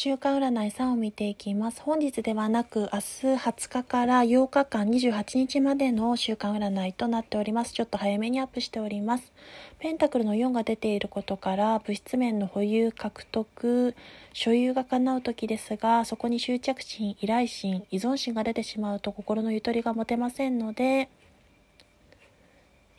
週間占い3を見ていきます。本日ではなく、明日20日から8日間28日までの週間占いとなっております。ちょっと早めにアップしております。ペンタクルの4が出ていることから、物質面の保有、獲得、所有が叶う時ですが、そこに執着心、依頼心、依存心が出てしまうと心のゆとりが持てませんので、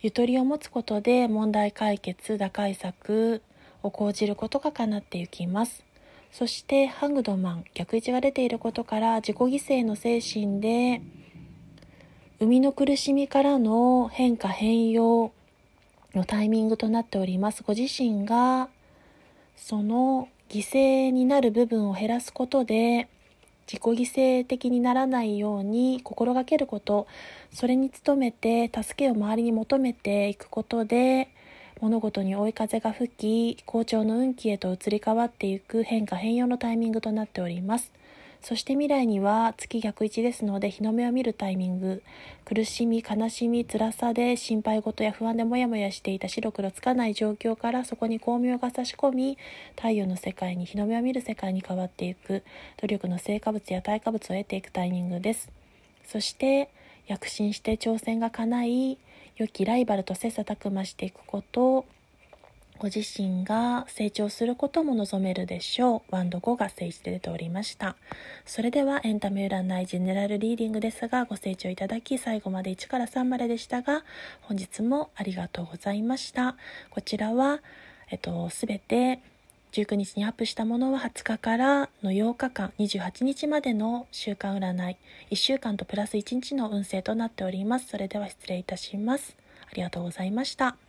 ゆとりを持つことで問題解決、打開策を講じることが叶っていきます。そしてハングドマン逆位置が出ていることから自己犠牲の精神で生みの苦しみからの変化変容のタイミングとなっております。ご自身がその犠牲になる部分を減らすことで自己犠牲的にならないように心がけることそれに努めて助けを周りに求めていくことで物事に追い風が吹き好調の運気へと移り変わっていく変化変容のタイミングとなっております。そして未来には月逆位置ですので日の目を見るタイミング。苦しみ悲しみ辛さで心配事や不安でモヤモヤしていた白黒つかない状況からそこに光明が差し込み太陽の世界に日の目を見る世界に変わっていく。努力の成果物や対価物を得ていくタイミングです。そして躍進して挑戦が叶い良きライバルと切磋琢磨していくことご自身が成長することも望めるでしょう。ワンド5が聖地で出ておりました。それではエンタメ占いジェネラルリーディングですがご清聴いただき最後まで1から3まででしたが本日もありがとうございました。こちらは、えっと、すべて19日にアップしたものは20日からの8日間28日までの週間占い。1週間とプラス1日の運勢となっております。それでは失礼いたします。ありがとうございました。